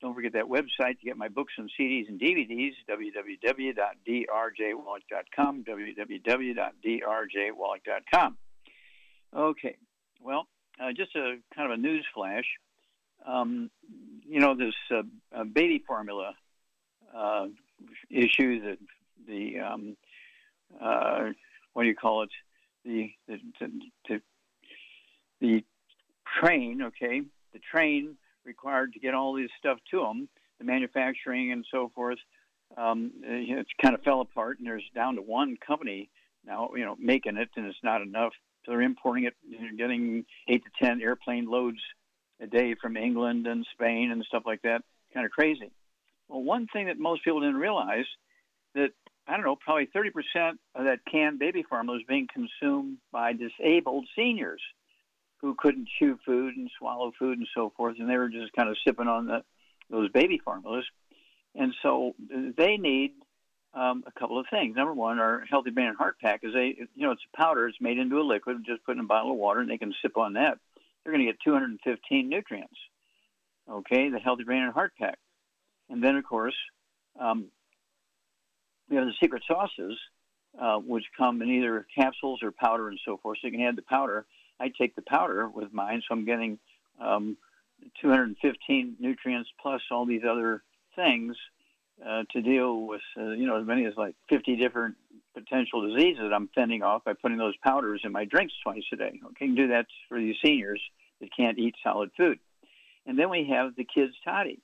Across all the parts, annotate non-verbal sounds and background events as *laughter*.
Don't forget that website to get my books and CDs and DVDs, www.drjwallach.com, www.drjwallach.com. Okay, well, uh, just a kind of a news flash um, you know, this uh, uh, baby formula uh, issue that the um, uh, what do you call it? The the, the the train, okay, the train required to get all this stuff to them, the manufacturing and so forth. Um, it kind of fell apart, and there's down to one company now, you know, making it, and it's not enough. So they're importing it, and getting eight to ten airplane loads a day from England and Spain and stuff like that. Kind of crazy. Well, one thing that most people didn't realize that I don't know, probably 30% of that canned baby formula is being consumed by disabled seniors who couldn't chew food and swallow food and so forth, and they were just kind of sipping on the, those baby formulas. And so they need um, a couple of things. Number one, our Healthy Brain and Heart Pack is a, you know, it's a powder. It's made into a liquid. Just put in a bottle of water, and they can sip on that they're going to get 215 nutrients. Okay, the Healthy Brain and Heart Pack. And then, of course, um, we have the secret sauces, uh, which come in either capsules or powder and so forth. So you can add the powder. I take the powder with mine, so I'm getting um, 215 nutrients plus all these other things uh, to deal with, uh, you know, as many as like 50 different potential diseases that I'm fending off by putting those powders in my drinks twice a day. Okay, you can do that for these seniors that can't eat solid food. And then we have the kids toddy.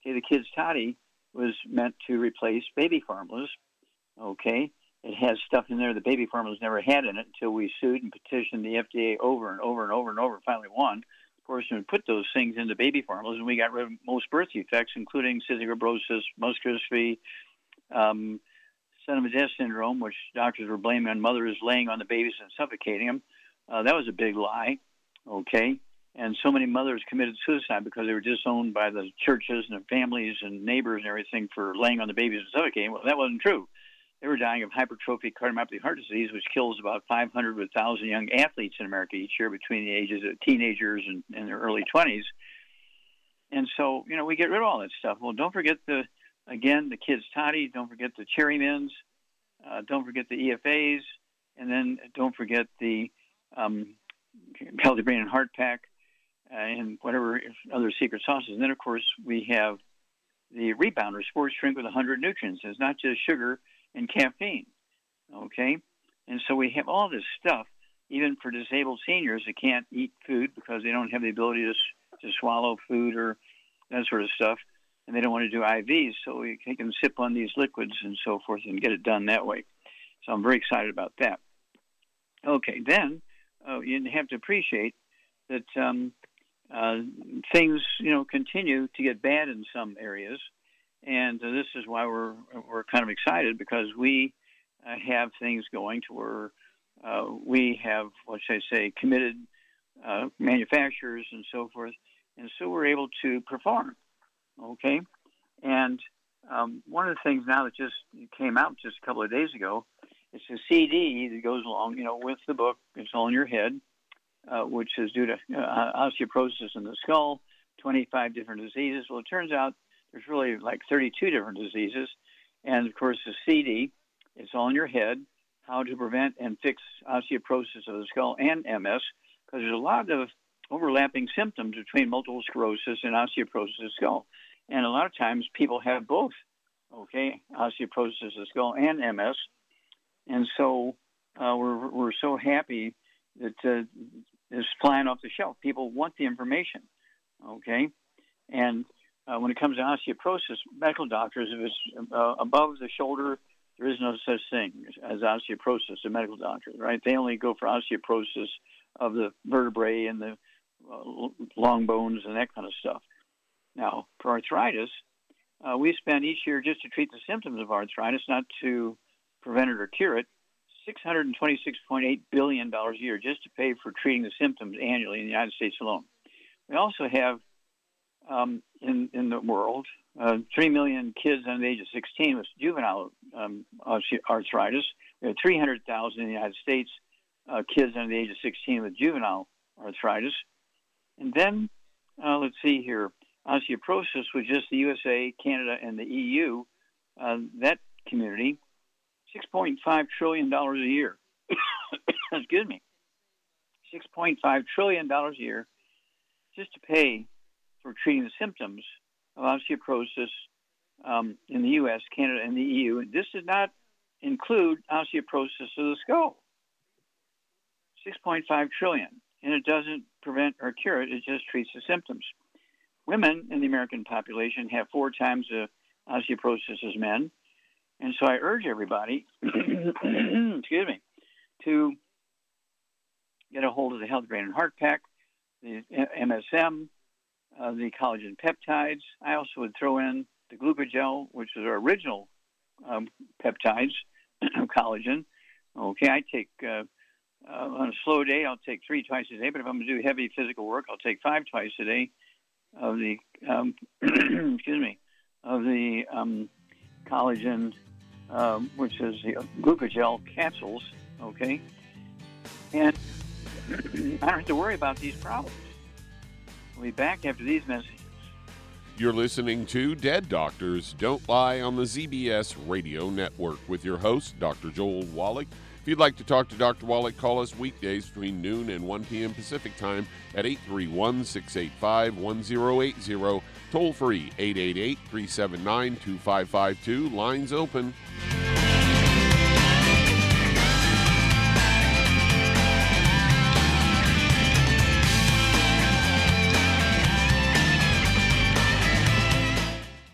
Okay, the kids toddy was meant to replace baby formulas. Okay, it has stuff in there the baby formulas never had in it until we sued and petitioned the FDA over and over and over and over. And finally won. Of course, we put those things into baby formulas, and we got rid of most birth defects, including cystic fibrosis, muscular dystrophy, um, death syndrome, which doctors were blaming on mothers laying on the babies and suffocating them. Uh, that was a big lie. Okay, and so many mothers committed suicide because they were disowned by the churches and their families and neighbors and everything for laying on the babies and suffocating. Well, that wasn't true. They were dying of hypertrophic cardiomyopathy heart disease, which kills about 500 to 1,000 young athletes in America each year between the ages of teenagers and, and their early 20s. And so, you know, we get rid of all that stuff. Well, don't forget the, again, the kids' toddy. Don't forget the cherry mints. Uh, don't forget the EFAs. And then don't forget the um, Healthy Brain and Heart Pack uh, and whatever other secret sauces. And then, of course, we have the rebounder sports drink with 100 nutrients. It's not just sugar and caffeine. Okay? And so we have all this stuff, even for disabled seniors that can't eat food because they don't have the ability to, to swallow food or that sort of stuff. And they don't want to do IVs, so we can sip on these liquids and so forth and get it done that way. So I'm very excited about that. Okay, then uh, you have to appreciate that um, uh, things, you know, continue to get bad in some areas, and this is why we're we're kind of excited because we uh, have things going to where uh, we have, what should I say, committed uh, manufacturers and so forth, and so we're able to perform. Okay, and um, one of the things now that just came out just a couple of days ago it's a CD that goes along, you know, with the book. It's all in your head, uh, which is due to uh, osteoporosis in the skull, 25 different diseases. Well, it turns out there's really like 32 different diseases, and of course the CD. It's all in your head. How to prevent and fix osteoporosis of the skull and MS, because there's a lot of overlapping symptoms between multiple sclerosis and osteoporosis of the skull. And a lot of times people have both, okay, osteoporosis of the skull and MS. And so uh, we're, we're so happy that uh, it's flying off the shelf. People want the information, okay? And uh, when it comes to osteoporosis, medical doctors, if it's uh, above the shoulder, there is no such thing as osteoporosis. The medical doctors, right? They only go for osteoporosis of the vertebrae and the uh, long bones and that kind of stuff. Now, for arthritis, uh, we spend each year just to treat the symptoms of arthritis, not to prevent it or cure it. $626.8 billion a year just to pay for treating the symptoms annually in the United States alone. We also have um, in, in the world uh, 3 million kids under the age of 16 with juvenile um, arthritis. We have 300,000 in the United States uh, kids under the age of 16 with juvenile arthritis. And then, uh, let's see here, osteoporosis was just the USA, Canada, and the EU. Uh, that community, $6.5 trillion a year. *coughs* Excuse me. $6.5 trillion a year just to pay for treating the symptoms of osteoporosis um, in the U.S., Canada, and the EU. This does not include osteoporosis of the skull. 6.5 trillion, and it doesn't prevent or cure it. It just treats the symptoms. Women in the American population have four times the osteoporosis as men, and so I urge everybody, *clears throat* excuse me, to get a hold of the Health Brain and Heart Pack, the MSM, uh, the collagen peptides. I also would throw in the glucogel, which is our original um, peptides, of *clears throat* collagen. Okay, I take uh, uh, on a slow day, I'll take three twice a day. But if I'm going to do heavy physical work, I'll take five twice a day of the um, *clears throat* excuse me of the um, collagen, um, which is the glucogel capsules. Okay, and *clears throat* I don't have to worry about these problems. We'll be back after these messages. You're listening to Dead Doctors Don't Lie on the ZBS Radio Network with your host, Dr. Joel Wallach. If you'd like to talk to Dr. Wallach, call us weekdays between noon and 1 p.m. Pacific Time at 831 685 1080. Toll free 888 379 2552. Lines open.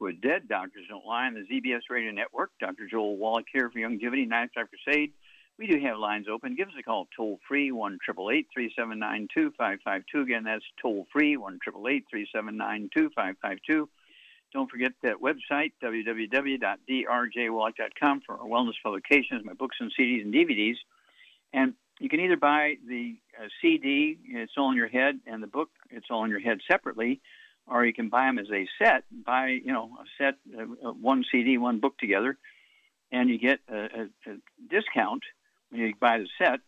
With Dead Doctors Don't Lie on the ZBS Radio Network. Dr. Joel Wallach here for Youngevity, Ninth Star Crusade. We do have lines open. Give us a call toll free, 1 379 2552. Again, that's toll free, 1 379 2552. Don't forget that website, www.drjwallach.com, for our wellness publications, my books and CDs and DVDs. And you can either buy the uh, CD, it's all in your head, and the book, it's all in your head separately, or you can buy them as a set. Buy, you know, a set, uh, one CD, one book together, and you get a, a, a discount when you buy the set.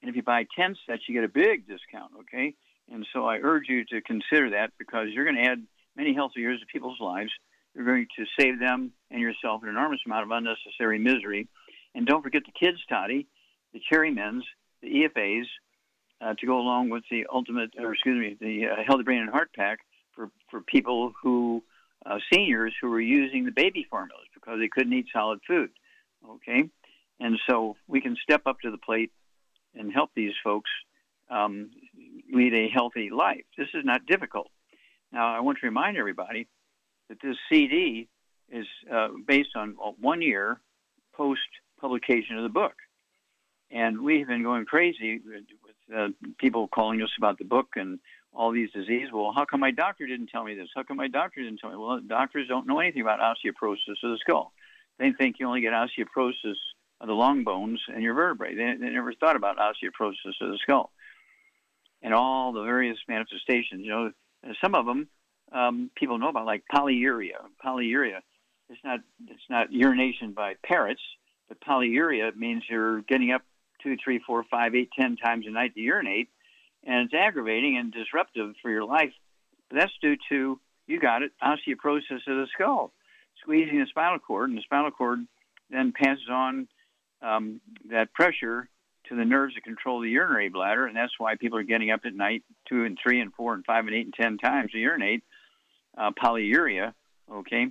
And if you buy 10 sets, you get a big discount, okay? And so I urge you to consider that because you're going to add many healthy years to people's lives. You're going to save them and yourself an enormous amount of unnecessary misery. And don't forget the kids, Toddy, the cherry mins, the EFAs, uh, to go along with the ultimate, or excuse me, the uh, Healthy Brain and Heart Pack for, for people who, uh, seniors who were using the baby formulas because they couldn't eat solid food. Okay? And so we can step up to the plate and help these folks um, lead a healthy life. This is not difficult. Now, I want to remind everybody that this CD is uh, based on one year post publication of the book. And we've been going crazy with, uh, people calling us about the book and all these diseases. Well, how come my doctor didn't tell me this? How come my doctor didn't tell me? Well, doctors don't know anything about osteoporosis of the skull. They think you only get osteoporosis of the long bones and your vertebrae. They, they never thought about osteoporosis of the skull and all the various manifestations. You know, some of them um, people know about, like polyuria. Polyuria, it's not it's not urination by parrots, but polyuria means you're getting up two, three, four, five, eight, ten times a night to urinate, and it's aggravating and disruptive for your life. But that's due to you got it osteoporosis of the skull, squeezing the spinal cord, and the spinal cord then passes on um, that pressure to the nerves that control the urinary bladder, and that's why people are getting up at night two and three and four and five and eight and ten times to urinate, uh, polyuria. Okay,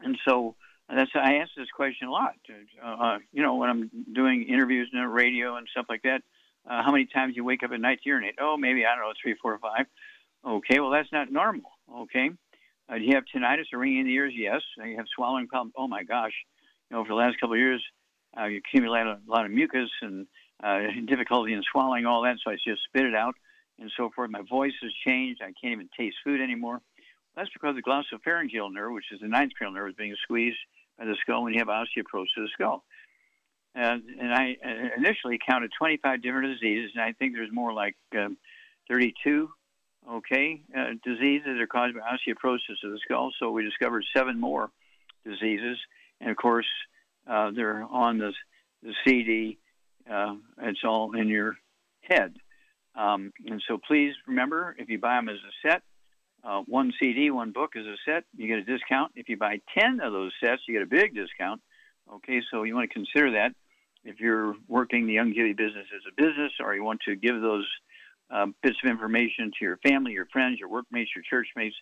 and so that's I ask this question a lot. Uh, uh, you know, when I'm doing interviews the radio and stuff like that, uh, how many times you wake up at night to urinate? Oh, maybe I don't know, three, four, five. Okay, well that's not normal. Okay, uh, do you have tinnitus or ringing in the ears? Yes. Do you have swallowing problems? Oh my gosh, you know, for the last couple of years, uh, you accumulate a lot of mucus and uh, difficulty in swallowing all that, so I just spit it out and so forth. My voice has changed. I can't even taste food anymore. That's because the glossopharyngeal nerve, which is the ninth cranial nerve, is being squeezed by the skull when you have osteoporosis of the skull. And, and I uh, initially counted 25 different diseases, and I think there's more like um, 32, okay, uh, diseases that are caused by osteoporosis of the skull. So we discovered seven more diseases. And of course, uh, they're on the, the CD. Uh, it's all in your head. Um, and so please remember, if you buy them as a set, uh, one CD, one book as a set, you get a discount. If you buy 10 of those sets, you get a big discount. Okay, so you want to consider that if you're working the Young Youngevity business as a business or you want to give those uh, bits of information to your family, your friends, your workmates, your churchmates.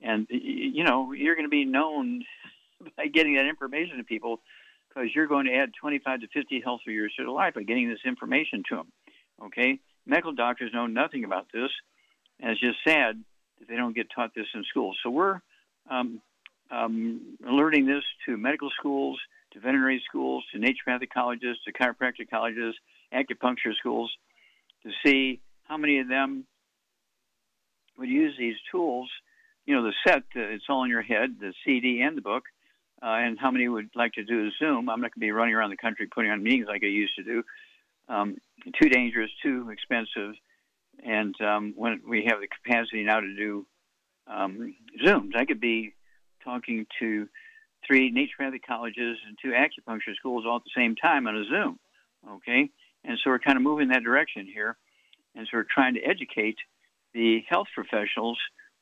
And, you know, you're going to be known *laughs* by getting that information to people because you're going to add 25 to 50 healthy years to their life by getting this information to them. Okay? Medical doctors know nothing about this, and it's just sad that they don't get taught this in school. So we're um, um, alerting this to medical schools, to veterinary schools, to naturopathic colleges, to chiropractic colleges, acupuncture schools, to see how many of them would use these tools. You know, the set, uh, it's all in your head, the CD and the book, uh, and how many would like to do a Zoom. I'm not going to be running around the country putting on meetings like I used to do. Um, too dangerous, too expensive, and um, when we have the capacity now to do um, Zooms, I could be talking to three naturopathic colleges and two acupuncture schools all at the same time on a Zoom. Okay, and so we're kind of moving that direction here, and so we're trying to educate the health professionals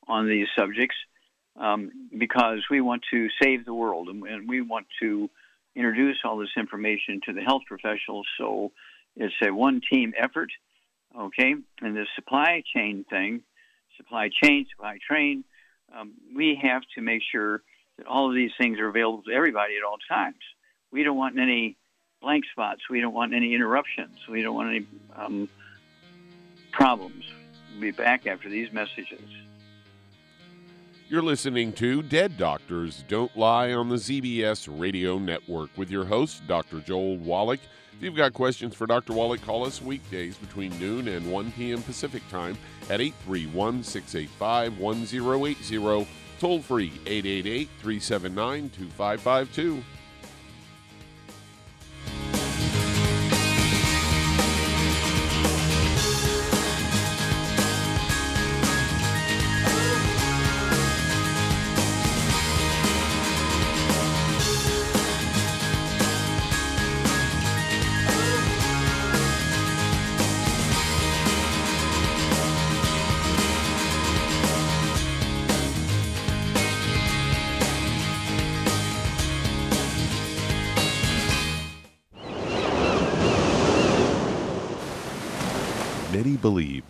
on these subjects um, because we want to save the world and, and, we want to introduce all this information to the health professionals. So it's a one team effort, okay? And the supply chain thing, supply chain, supply train, um, we have to make sure that all of these things are available to everybody at all times. We don't want any blank spots. We don't want any interruptions. We don't want any um, problems. We'll be back after these messages. You're listening to Dead Doctors Don't Lie on the ZBS Radio Network with your host, Dr. Joel Wallach. If you've got questions for Dr. Wallach, call us weekdays between noon and 1 p.m. Pacific Time at 831 685 1080. Toll free 888 379 2552.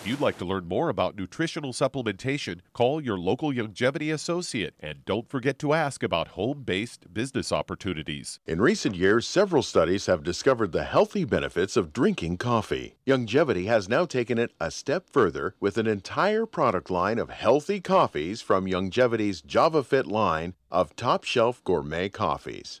If you'd like to learn more about nutritional supplementation, call your local Youngevity associate and don't forget to ask about home based business opportunities. In recent years, several studies have discovered the healthy benefits of drinking coffee. Youngevity has now taken it a step further with an entire product line of healthy coffees from Youngevity's JavaFit line of top shelf gourmet coffees.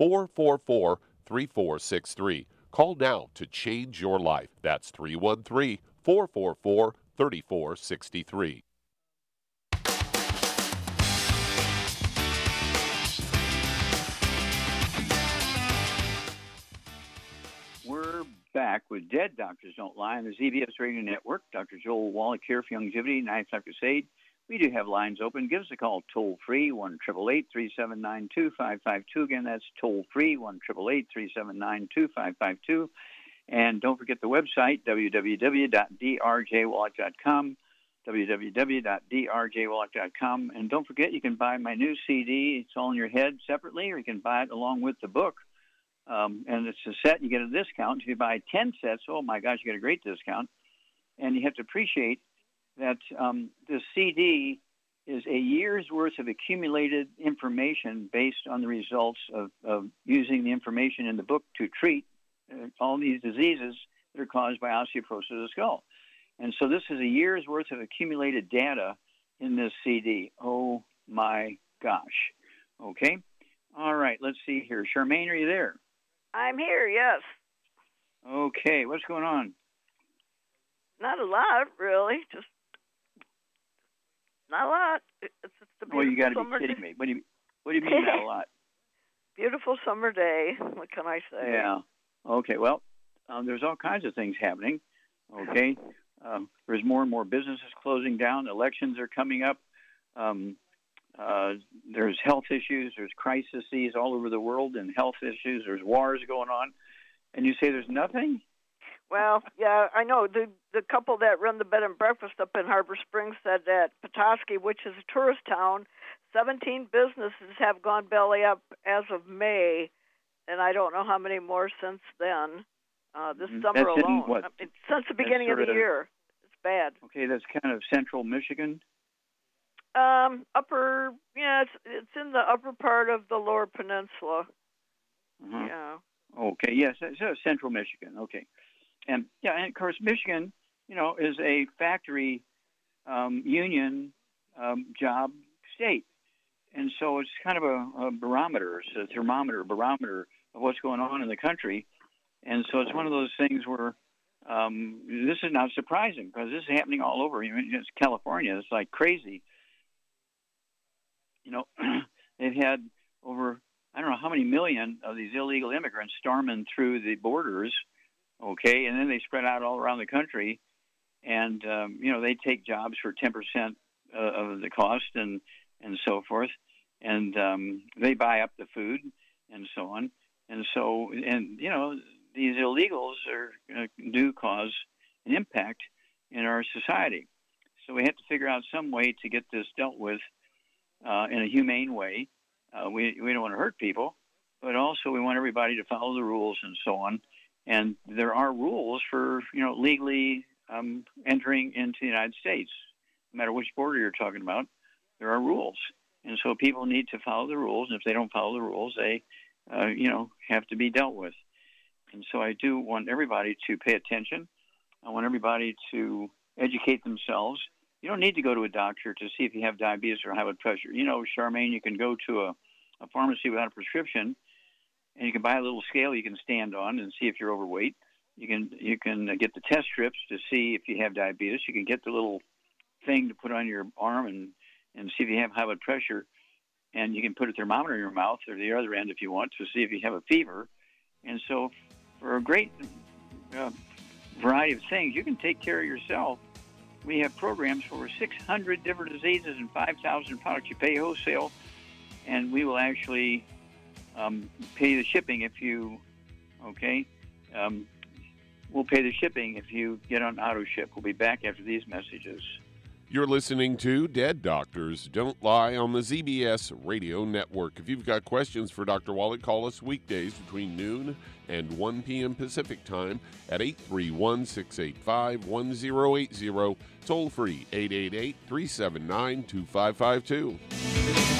444 3463. Call now to change your life. That's 313 444 3463. We're back with Dead Doctors Don't Lie on the ZBS Radio Network. Dr. Joel Wallach here for Youngevity, Ninth Life Crusade. We do have lines open. Give us a call toll free, 1 379 2552. Again, that's toll free, 1 379 2552. And don't forget the website, www.drjwallach.com, www.drjwallach.com. And don't forget, you can buy my new CD. It's all in your head separately, or you can buy it along with the book. Um, and it's a set, you get a discount. If you buy 10 sets, oh my gosh, you get a great discount. And you have to appreciate that um, the CD is a year's worth of accumulated information based on the results of, of using the information in the book to treat uh, all these diseases that are caused by osteoporosis of the skull. And so this is a year's worth of accumulated data in this CD. Oh my gosh. Okay. All right, let's see here. Charmaine, are you there? I'm here, yes. Okay, what's going on? Not a lot, really. Just not a lot. It's, it's the beautiful Well, you got to be kidding day. me. What do you What do you mean not a lot? *laughs* Beautiful summer day. What can I say? Yeah. Okay. Well, um, there's all kinds of things happening. Okay. Um, there's more and more businesses closing down. Elections are coming up. Um, uh, there's health issues. There's crises all over the world and health issues. There's wars going on. And you say there's nothing? Well, yeah, I know. The the couple that run the bed and breakfast up in Harbor Springs said that Petoskey, which is a tourist town, 17 businesses have gone belly up as of May, and I don't know how many more since then. Uh, this Mhm. summer That's in alone, what? I mean, since the beginning of the of- year, it's bad. Okay, that's kind of central Michigan. Um, upper, yeah, it's it's in the upper part of the Lower Peninsula. Uh-huh. Yeah. Okay, yes, so central Michigan. Okay, and yeah, and of course, Michigan, you know, is a factory um, union um, job state, and so it's kind of a, a barometer, it's a thermometer, barometer of what's going on in the country, and so it's one of those things where um, this is not surprising because this is happening all over. You know, it's California. It's like crazy. You know, *clears throat* they've had over I don't know how many million of these illegal immigrants storming through the borders, okay, and then they spread out all around the country, and um, you know they take jobs for ten percent uh, of the cost and and so forth, and um, they buy up the food and so on, and so and you know these illegals are uh, do cause an impact in our society, so we have to figure out some way to get this dealt with uh, in a humane way. Uh, we we don't want to hurt people, but also we want everybody to follow the rules and so on. And there are rules for you know legally um, entering into the United States, no matter which border you're talking about. There are rules, and so people need to follow the rules. And if they don't follow the rules, they uh, you know have to be dealt with. And so I do want everybody to pay attention. I want everybody to educate themselves you don't need to go to a doctor to see if you have diabetes or high blood pressure. You know, Charmaine, you can go to a, a pharmacy without a prescription, and you can buy a little scale you can stand on and see if you're overweight. You can you can get the test strips to see if you have diabetes. You can get the little thing to put on your arm and and see if you have high blood pressure, and you can put a thermometer in your mouth or the other end if you want to see if you have a fever. And so, for a great uh, variety of things, you can take care of yourself we have programs for over 600 different diseases and 5,000 products. You pay wholesale, and we will actually um, pay the shipping if you, okay? Um, we'll pay the shipping if you get on auto ship. We'll be back after these messages. You're listening to Dead Doctors Don't Lie on the ZBS Radio Network. If you've got questions for Dr. Wallach, call us weekdays between noon and 1 p.m. Pacific Time at 831 685 1080. Toll free 888 379 2552.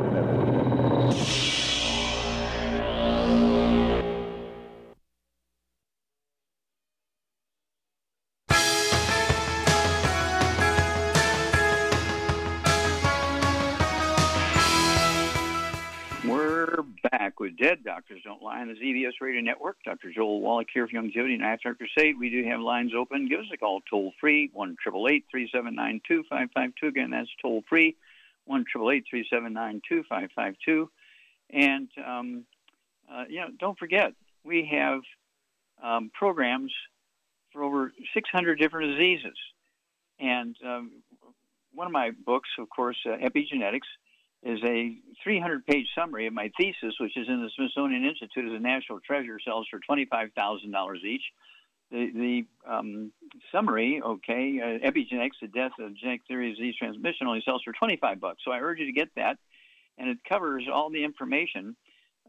With Dead Doctors Don't Lie on the ZBS Radio Network. Dr. Joel Wallach here for Youngevity and After Crusade. We do have lines open. Give us a call toll free, 1 379 2552. Again, that's toll free, 1 379 2552. And, um, uh, you know, don't forget, we have um, programs for over 600 different diseases. And um, one of my books, of course, uh, Epigenetics, is a 300 page summary of my thesis, which is in the Smithsonian Institute as a National Treasure, sells for $25,000 each. The, the um, summary, okay, uh, epigenetics, the death of genetic theory of disease transmission, only sells for 25 bucks. So I urge you to get that, and it covers all the information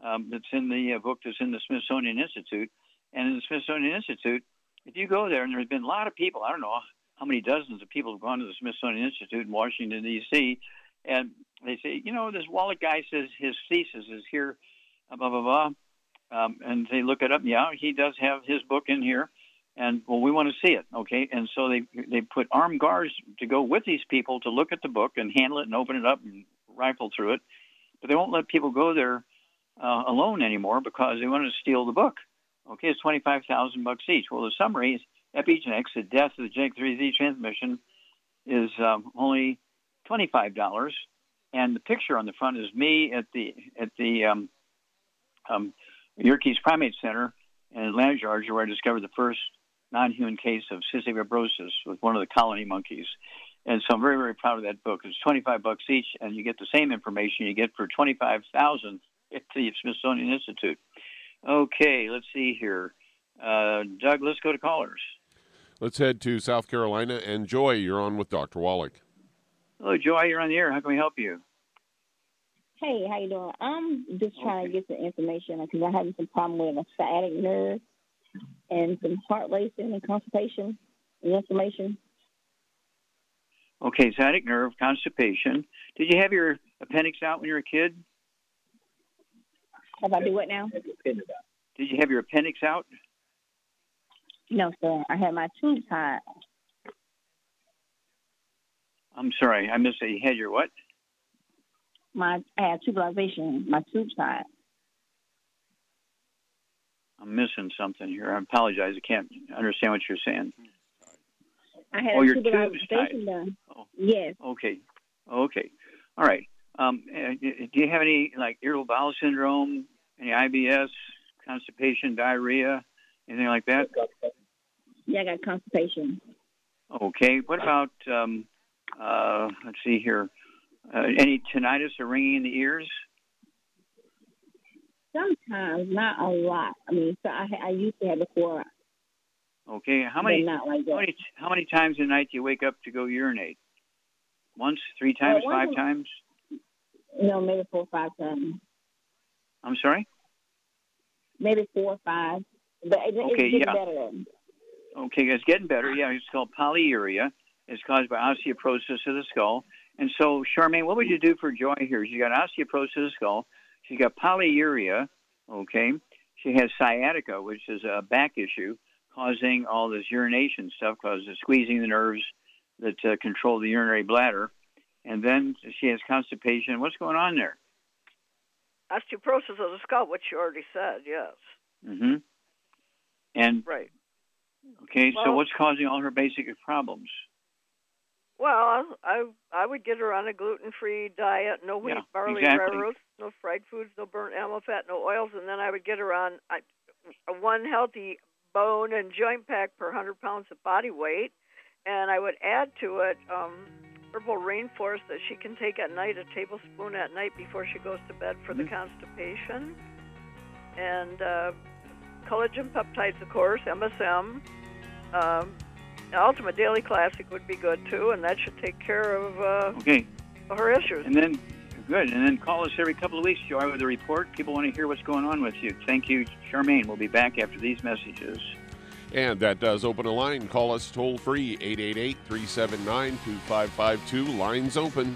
um, that's in the uh, book that's in the Smithsonian Institute. And in the Smithsonian Institute, if you go there, and there's been a lot of people, I don't know how many dozens of people have gone to the Smithsonian Institute in Washington, D.C., and they say, you know, this Wallach guy says his thesis is here, blah blah blah, um, and they look it up. Yeah, he does have his book in here, and well, we want to see it, okay? And so they they put armed guards to go with these people to look at the book and handle it and open it up and rifle through it, but they won't let people go there uh, alone anymore because they want to steal the book. Okay, it's twenty five thousand bucks each. Well, the summary is epigenetics, the death of the genetic 3Z transmission, is um, only twenty-five dollars, and the picture on the front is me at the at the um, um, Yerkes Primate Center in Atlanta, Georgia, where I discovered the first non-human case of cystic fibrosis with one of the colony monkeys. And so I'm very, very proud of that book. It's 25 bucks each, and you get the same information you get for 25,000 *laughs* at the Smithsonian Institute. Okay, let's see here. Uh, Doug, let's go to callers. Let's head to South Carolina. And Joy, you're on with Dr. Wallach. Hello, Joy. You're on the air. How can we help you? Hey, how you doing? I'm just trying okay. to get some information because I'm having some problem with a sciatic nerve and some heart racing and constipation and inflammation. Okay, sciatic nerve, constipation. Did you have your appendix out when you were a kid? Have I do what now? Did you have your appendix out? No, sir. I had my tubes tied. I'm sorry, I missed it. You had your what? My I had tubulization. My tube tied. I'm missing something here. I apologize. I can't understand what you're saying. I had oh, a your tubulization tubes tied. done. Oh. Yes. Okay. Okay. All right. Um, do you have any like irritable bowel syndrome, any IBS, constipation, diarrhea, anything like that? Yeah, I got constipation. Okay. What about um, uh, let's see here, Uh, any tinnitus or ringing in the ears? Sometimes, not a lot. I mean, so I, I used to have before. Okay. How many? not like. How many? How many times a night do you wake up to go urinate? Once, three times, five times? No, maybe four or five times. I'm sorry. Maybe four or five. But it, it's Okay, getting yeah. better. Okay, it's getting better. Yeah, it's called polyuria. It's caused by osteoporosis of the skull. And so, Charmaine, what would you do for Joy here? She got osteoporosis of the skull. She got polyuria. Okay. She has sciatica, which is a back issue causing all this urination stuff, causes squeezing the nerves that uh, control the urinary bladder. And then she has constipation. What's going on there? Osteoporosis of the skull, which you already said, yes. Mm hmm And Right. okay, so what's causing all her basic problems? Well, I I would get her on a gluten-free diet, no wheat, Yeah, barley, exactly. railroads, no fried foods, no burnt animal fat, no oils, and then I would get her on I, a one healthy bone and joint pack per 100 pounds of body weight, and I would add to it um, herbal rainforest that she can take at night, a tablespoon at night before she goes to bed for the constipation, and uh, collagen peptides, of course, MSM. Um, Ultimate Daily Classic would be good too, and that should take care of uh, Okay, her issues. And then, good. And then call us every couple of weeks, Joy, with a report. People want to hear what's going on with you. Thank you, Charmaine. We'll be back after these messages. And that does open a line. Call us toll free 888 379 2552. Lines open.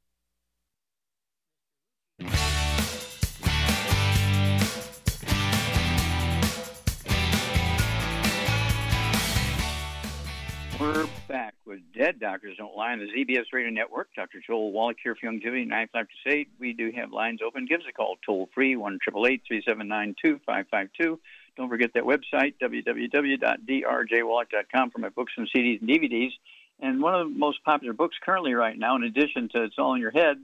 We're back with Dead Doctors Don't Lie on the ZBS Radio Network. Dr. Joel Wallach here for Youngevity, 958. We do have lines open. Give us a call toll free, 1 379 2552. Don't forget that website, www.drjwallach.com, for my books and CDs and DVDs. And one of the most popular books currently, right now, in addition to It's All in Your Head,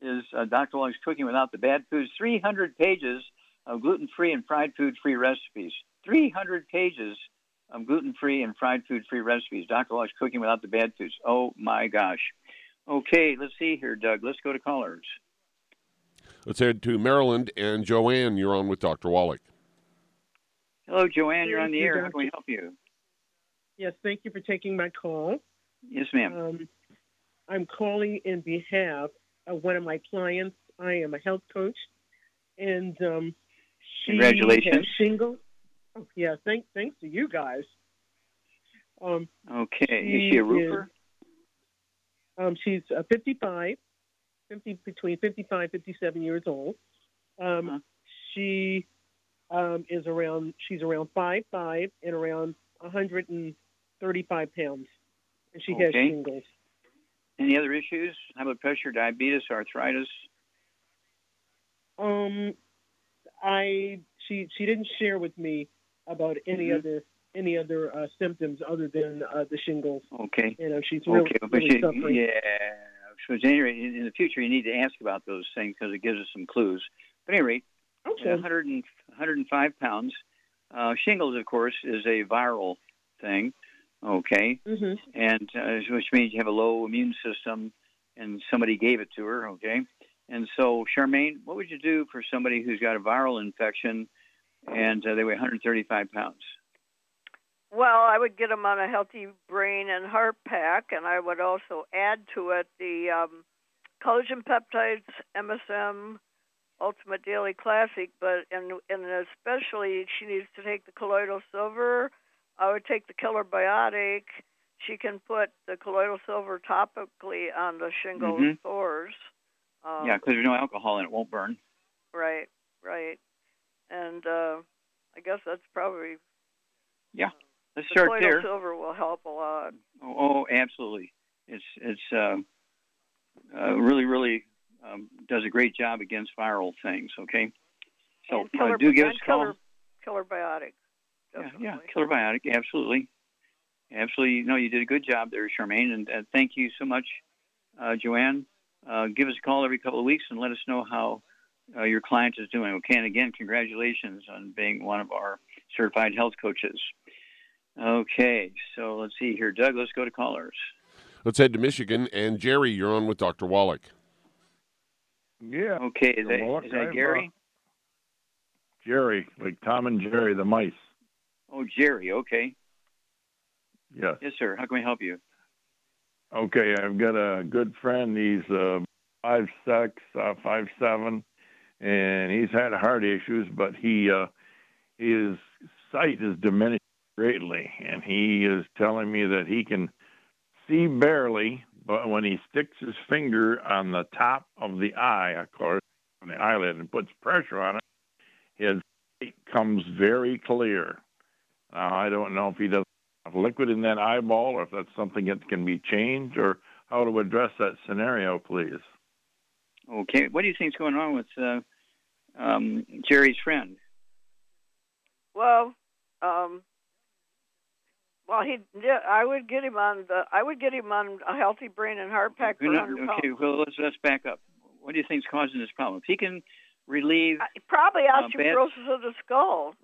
is uh, Dr. Wallach's Cooking Without the Bad Foods 300 pages of gluten free and fried food free recipes. 300 pages of gluten free and fried food free recipes. Dr. Wallach's Cooking Without the Bad Foods. Oh my gosh. Okay, let's see here, Doug. Let's go to callers. Let's head to Maryland. And Joanne, you're on with Dr. Wallach. Hello, Joanne. You're on the air. How can we help you? Yes, thank you for taking my call. Yes, ma'am. Um, I'm calling in behalf of one of my clients. I am a health coach, and um, she Congratulations. has shingle. Yeah, thanks thanks to you guys. Um, Okay. Is she a roofer? um, she's uh, 55, 50, between 55 57 years old. Um, Uh-huh. She um, is around, she's around five five and around 135 pounds. And she has shingles. Any other issues? High blood pressure, diabetes, arthritis? Um, I she she didn't share with me about any Mhm. other any other uh, symptoms other than uh, the shingles. Okay. You know, she's really, okay, but really you, suffering. yeah. So at any rate, in, in the future, you need to ask about those things because it gives us some clues. But at any rate, Okay. 100 and, 105 pounds. Uh, shingles, of course, is a viral thing. Okay, Mm-hmm. and uh, which means you have a low immune system, and somebody gave it to her. Okay, and so Charmaine, what would you do for somebody who's got a viral infection and uh, they weigh 135 pounds? Well, I would get them on a healthy brain and heart pack, and I would also add to it the um, collagen peptides, MSM, Ultimate Daily Classic. But and and especially she needs to take the colloidal silver. I would take the Killer Biotic. She can put the colloidal silver topically on the shingles Mhm. sores. Um, yeah, because there's no alcohol in it, won't burn. Right, right. And uh, I guess that's probably Yeah, let's the start there. silver will help a lot. Oh, oh, absolutely. It's it's uh, uh, really really um, does a great job against viral things. Okay, so killer, uh, do give us a call. Killer, killer biotic. Yeah, Definitely. yeah, killer biotic, absolutely, absolutely. No, you did a good job there, Charmaine, and uh, thank you so much, uh, Joanne. Uh, give us a call every couple of weeks and let us know how uh, your client is doing. Okay, and again, congratulations on being one of our certified health coaches. Okay, so let's see here, Doug. Let's go to callers. Let's head to Michigan. And Jerry, you're on with Dr. Wallach. Yeah. Okay, is that, Well, is that I've, Gary? Jerry, like Tom and Jerry, the mice. Oh, Jerry. Okay. Yes. Yes, sir. How can we help you? Okay, I've got a good friend. He's uh, five six, uh, five seven, and he's had heart issues, but he uh, his sight is diminished greatly, and he is telling me that he can see barely, but when he sticks his finger on the top of the eye, of course, on the eyelid, and puts pressure on it, his sight comes very clear. Now I don't know if he does have liquid in that eyeball or if that's something that can be changed or how to address that scenario, please. Okay. What do you think's going on with uh, um, Jerry's friend? Well, um, well, he. Yeah, I would get him on the. I would get him on a healthy brain and heart pack for not- 100 pounds. okay. Well, let's let's back up. What do you think's causing this problem? If he can relieve, Probably uh, bad- osteoporosis of the skull.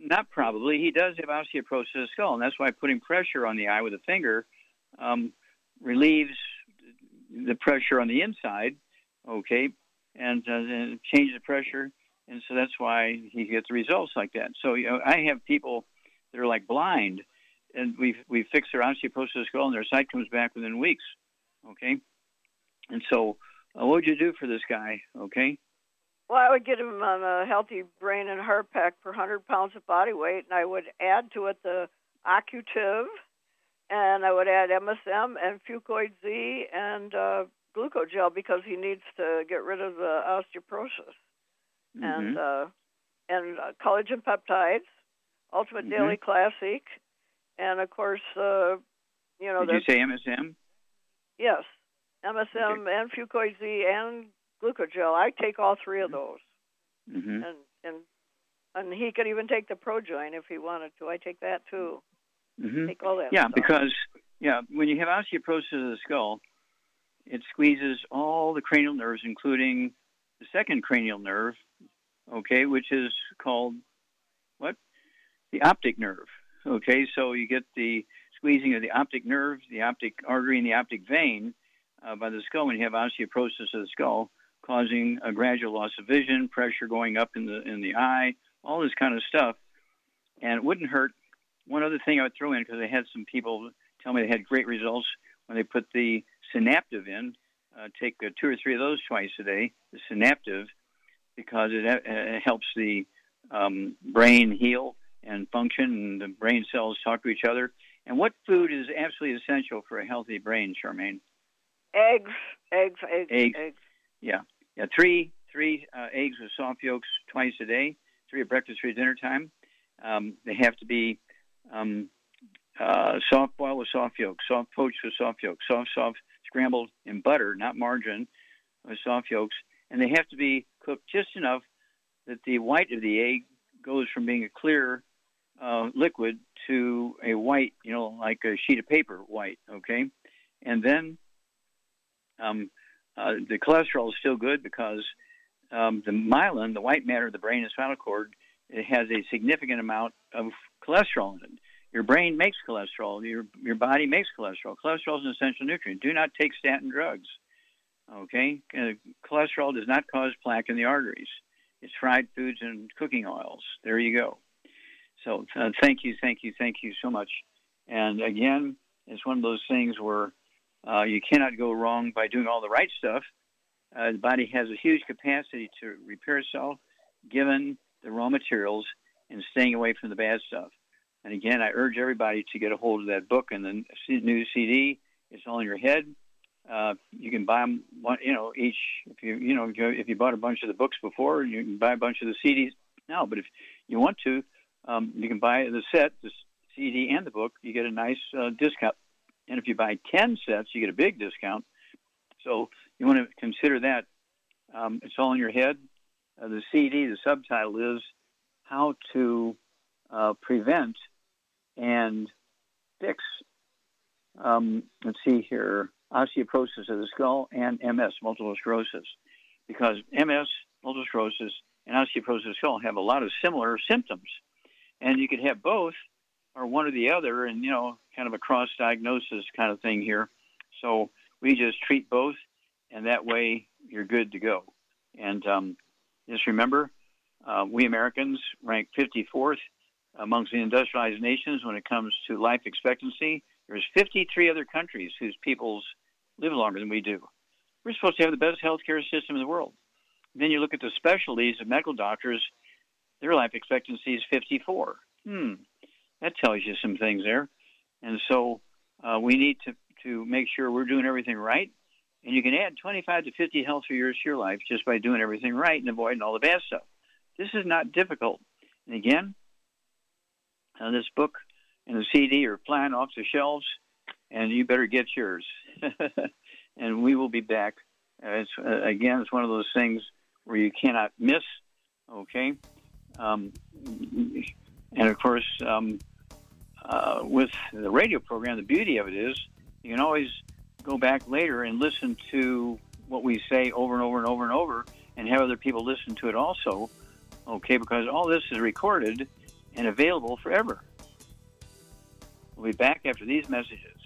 not probably, he does have osteoporosis of the skull, and that's why putting pressure on the eye with a finger um, relieves the pressure on the inside. Okay, and uh, change the pressure, and so that's why he gets results like that. So you know, I have people that are like blind, and we we fix their osteoporosis skull, and their sight comes back within weeks. Okay, and so uh, what would you do for this guy? Okay. Well, I would get him on a healthy brain and heart pack for 100 pounds of body weight, and I would add to it the Occutive, and I would add MSM and Fucoid Z and uh, glucogel because he needs to get rid of the osteoporosis. And uh, and uh, collagen peptides, Ultimate Mhm. Daily Classic, and of course, uh, you know, Did you say MSM? yes, MSM and Fucoid Z and glucogel. I take all three of those Mm-hmm. and and and he could even take the ProJoin if he wanted to. I take that too. hmm Take all that. Yeah, stuff. because yeah, when you have osteoporosis of the skull, it squeezes all the cranial nerves, including the second cranial nerve, okay, which is called what? The optic nerve. Okay, so you get the squeezing of the optic nerve, the optic artery, and the optic vein uh, by the skull when you have osteoporosis of the skull, causing a gradual loss of vision, pressure going up in the in the eye, all this kind of stuff. And it wouldn't hurt. One other thing I would throw in because I had some people tell me they had great results when they put the Synaptive in. Uh, take uh, two or three of those twice a day, the Synaptive, because it, uh, it helps the um, brain heal and function, and the brain cells talk to each other. And what food is absolutely essential for a healthy brain, Charmaine? Eggs, eggs, eggs, Eggs. eggs. Yeah, yeah. Three three uh, eggs with soft yolks twice a day. Three at breakfast, three at dinner time. Um, they have to be um, uh, soft boiled with soft yolk, soft poached with soft yolk, soft soft scrambled in butter, not margarine, with soft yolks, and they have to be cooked just enough that the white of the egg goes from being a clear uh, liquid to a white, you know, like a sheet of paper white. Okay, and then um, uh, the cholesterol is still good because um, the myelin, the white matter of the brain and spinal cord, it has a significant amount of cholesterol in it. Your brain makes cholesterol. Your your body makes cholesterol. Cholesterol is an essential nutrient. Do not take statin drugs. Okay, uh, cholesterol does not cause plaque in the arteries. It's fried foods and cooking oils. There you go. So uh, thank you, thank you, thank you so much. And again, it's one of those things where uh, you cannot go wrong by doing all the right stuff. Uh, the body has a huge capacity to repair itself given the raw materials and staying away from the bad stuff. And again, I urge everybody to get a hold of that book and the new CD. It's all in your head. Uh, you can buy them, one, you know, each. If you, you know, if you- bought a bunch of the books before, you can buy a bunch of the CDs now. But if you want to, um, you can buy the set, the CD and the book. You get a nice uh, discount. And if you buy 10 sets, you get a big discount. So you want to consider that. Um, it's all in your head. Uh, the CD, the subtitle is How to uh, Prevent and Fix, um, let's see here, osteoporosis of the skull and MS, multiple sclerosis. Because MS, multiple sclerosis, and osteoporosis of the skull have a lot of similar symptoms. And you could have both or one or the other, and, you know, kind of a cross diagnosis kind of thing here. So we just treat both, and that way you're good to go. And um, just remember, uh, we Americans rank 54th amongst the industrialized nations when it comes to life expectancy. There's 53 other countries whose peoples live longer than we do. We're supposed to have the best healthcare system in the world. Then you look at the specialties of medical doctors, their life expectancy is 54. Hmm, that tells you some things there. And so uh, we need to, to make sure we're doing everything right. And you can add 25 to 50 healthy years to your life just by doing everything right and avoiding all the bad stuff. This is not difficult. And again, uh, this book and the CD are flying off the shelves, and you better get yours. *laughs* and we will be back. It's, uh, again, it's one of those things where you cannot miss. Okay, um, and of course, um, uh, with the radio program, the beauty of it is you can always go back later and listen to what we say over and over and over and over, and have other people listen to it also. Okay, because all this is recorded and available forever. We'll be back after these messages.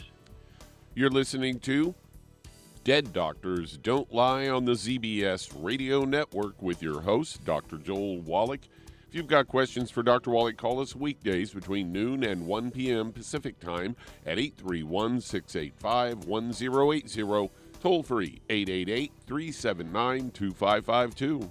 You're listening to Dead Doctors Don't Lie on the ZBS Radio Network with your host, Dr. Joel Wallach. If you've got questions for Dr. Wallach, call us weekdays between noon and 1 p.m. Pacific Time at 831 685 1080, toll free 888 379 2552.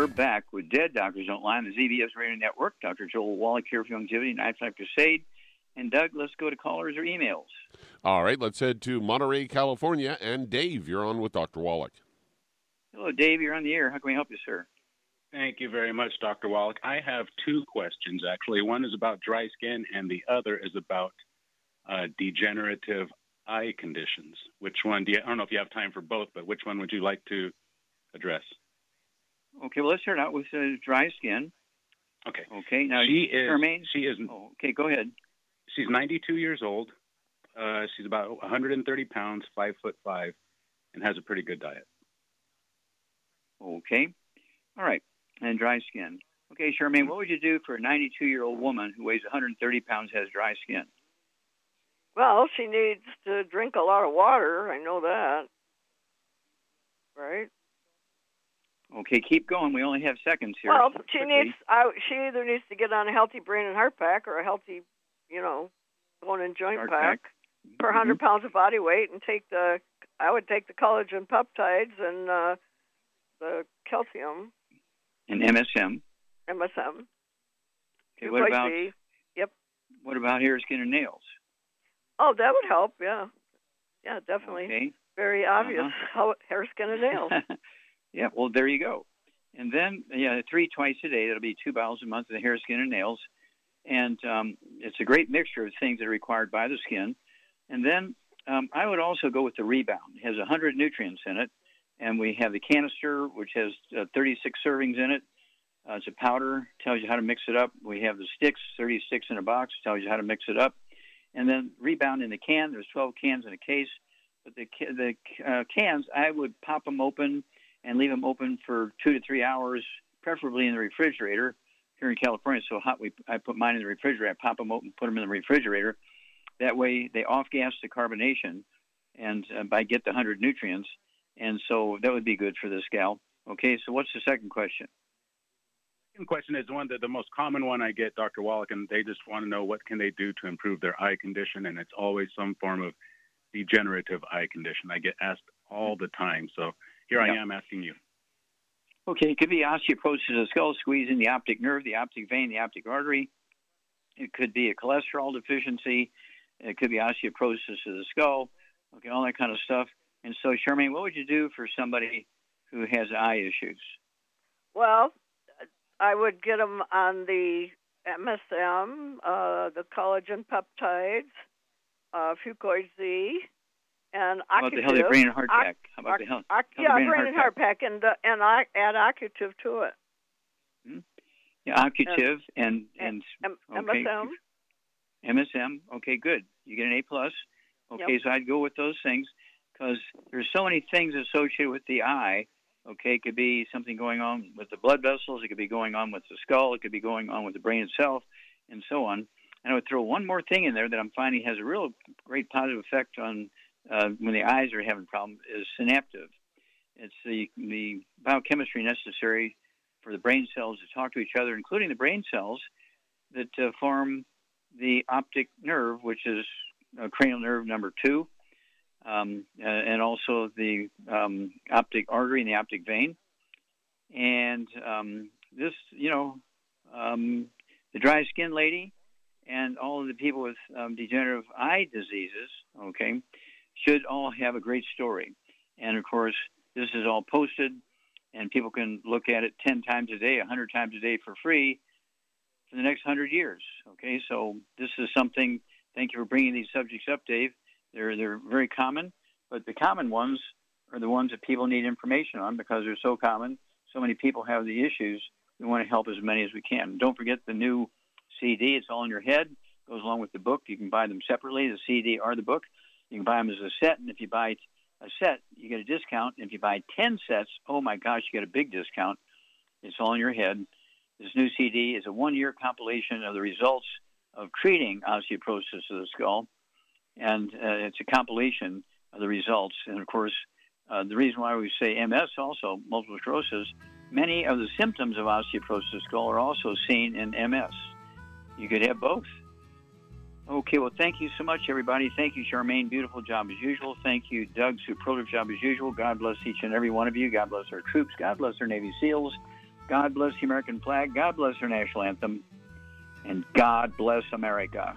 We're back with Dead Doctors Don't Lie on the ZBS Radio Network. Dr. Joel Wallach here for Youngevity and Lifeline Crusade. And Doug, let's go to callers or emails. All right, let's head to Monterey, California. And Dave, you're on with Dr. Wallach. Hello, Dave. You're on the air. How can we help you, sir? Thank you very much, Dr. Wallach. I have two questions, actually. One is about dry skin, and the other is about uh, degenerative eye conditions. Which one do you, I don't know if you have time for both, but which one would you like to address? Okay, well, let's start out with uh, dry skin. Okay. Okay, now, she is. Charmaine? She is. Oh, okay, go ahead. She's 92 years old. Uh, she's about 130 pounds, five foot five, and has a pretty good diet. Okay. All right. And dry skin. Okay, Charmaine, what would you do for a 92 year old woman who weighs 130 pounds, has dry skin? Well, she needs to drink a lot of water. I know that. Right? Okay, keep going. We only have seconds here. Well, she quickly. needs. I, she either needs to get on a healthy brain and heart pack or a healthy, you know, bone and joint Heart pack, pack. per 100 pounds of body weight, and take the. I would take the collagen peptides and uh, the calcium And MSM. MSM. Okay, what about B. Yep. what about hair, skin, and nails? Oh, that would help. Yeah. Yeah, definitely. Okay. Very obvious. Uh-huh. *laughs* How hair, skin, and nails. *laughs* yeah, well, there you go. And then, yeah, three twice a day. That'll be two bottles a month of the hair, skin, and nails. And um, it's a great mixture of things that are required by the skin. And then um, I would also go with the Rebound. It has 100 nutrients in it. And we have the canister, which has uh, 36 servings in it. Uh, it's a powder, tells you how to mix it up. We have the sticks, 36 in a box, tells you how to mix it up. And then Rebound in the can. There's 12 cans in a case. But the the uh, cans, I would pop them open and leave them open for two to three hours, preferably in the refrigerator. Here in California, so hot, we I put mine in the refrigerator. I pop them open, put them in the refrigerator. That way, they off gas the carbonation, and uh, by get the hundred nutrients. And so that would be good for this gal. Okay, so what's the second question? Second question is one that the most common one I get, Dr. Wallach, and they just want to know what can they do to improve their eye condition, and it's always some form of degenerative eye condition. I get asked all the time, so here I am asking you. Okay, it could be osteoporosis of the skull, squeezing the optic nerve, the optic vein, the optic artery. It could be a cholesterol deficiency. It could be osteoporosis of the skull. Okay, all that kind of stuff. And so, Charmaine, what would you do for somebody who has eye issues? Well, I would get them on the MSM, uh, the collagen peptides, uh, Fucoid Z, and How about the Healthy Brain and Heart Pack? How about the health? Yeah, Brain and brain Heart and heart pack, and uh, and I add occutive to it. Hmm? Yeah, Occutive and and, M- okay, MSM. MSM. Okay, good. You get an A plus. Okay, Yep. so I'd go with those things because there's so many things associated with the eye. Okay, it could be something going on with the blood vessels. It could be going on with the skull. It could be going on with the brain itself, and so on. And I would throw one more thing in there that I'm finding has a real great positive effect on uh, when the eyes are having problems is synaptive. It's the the biochemistry necessary for the brain cells to talk to each other, including the brain cells that uh, form the optic nerve, which is uh, cranial nerve number two, um, uh, and also the um, optic artery and the optic vein. And um, this, you know, um, the dry skin lady and all of the people with um, degenerative eye diseases, okay, should all have a great story. And of course, this is all posted, and people can look at it 10 times a day, 100 times a day for free for the next 100 years. Okay, so this is something, thank you for bringing these subjects up, Dave. They're, they're very common, but the common ones are the ones that people need information on because they're so common. So many people have the issues. We want to help as many as we can. Don't forget the new CD. It's all in your head. Goes along with the book. You can buy them separately, the CD or the book. You can buy them as a set, and if you buy a set, you get a discount. And if you buy 10 sets, oh my gosh, you get a big discount. It's all in your head. This new CD is a one year compilation of the results of treating osteoporosis of the skull. And uh, it's a compilation of the results. And of course, uh, the reason why we say MS, also multiple sclerosis, many of the symptoms of osteoporosis of the skull are also seen in MS. You could have both. Okay, well, thank you so much, everybody. Thank you, Charmaine. Beautiful job as usual. Thank you, Doug. Superlative job as usual. God bless each and every one of you. God bless our troops. God bless our Navy SEALs. God bless the American flag. God bless our national anthem. And God bless America.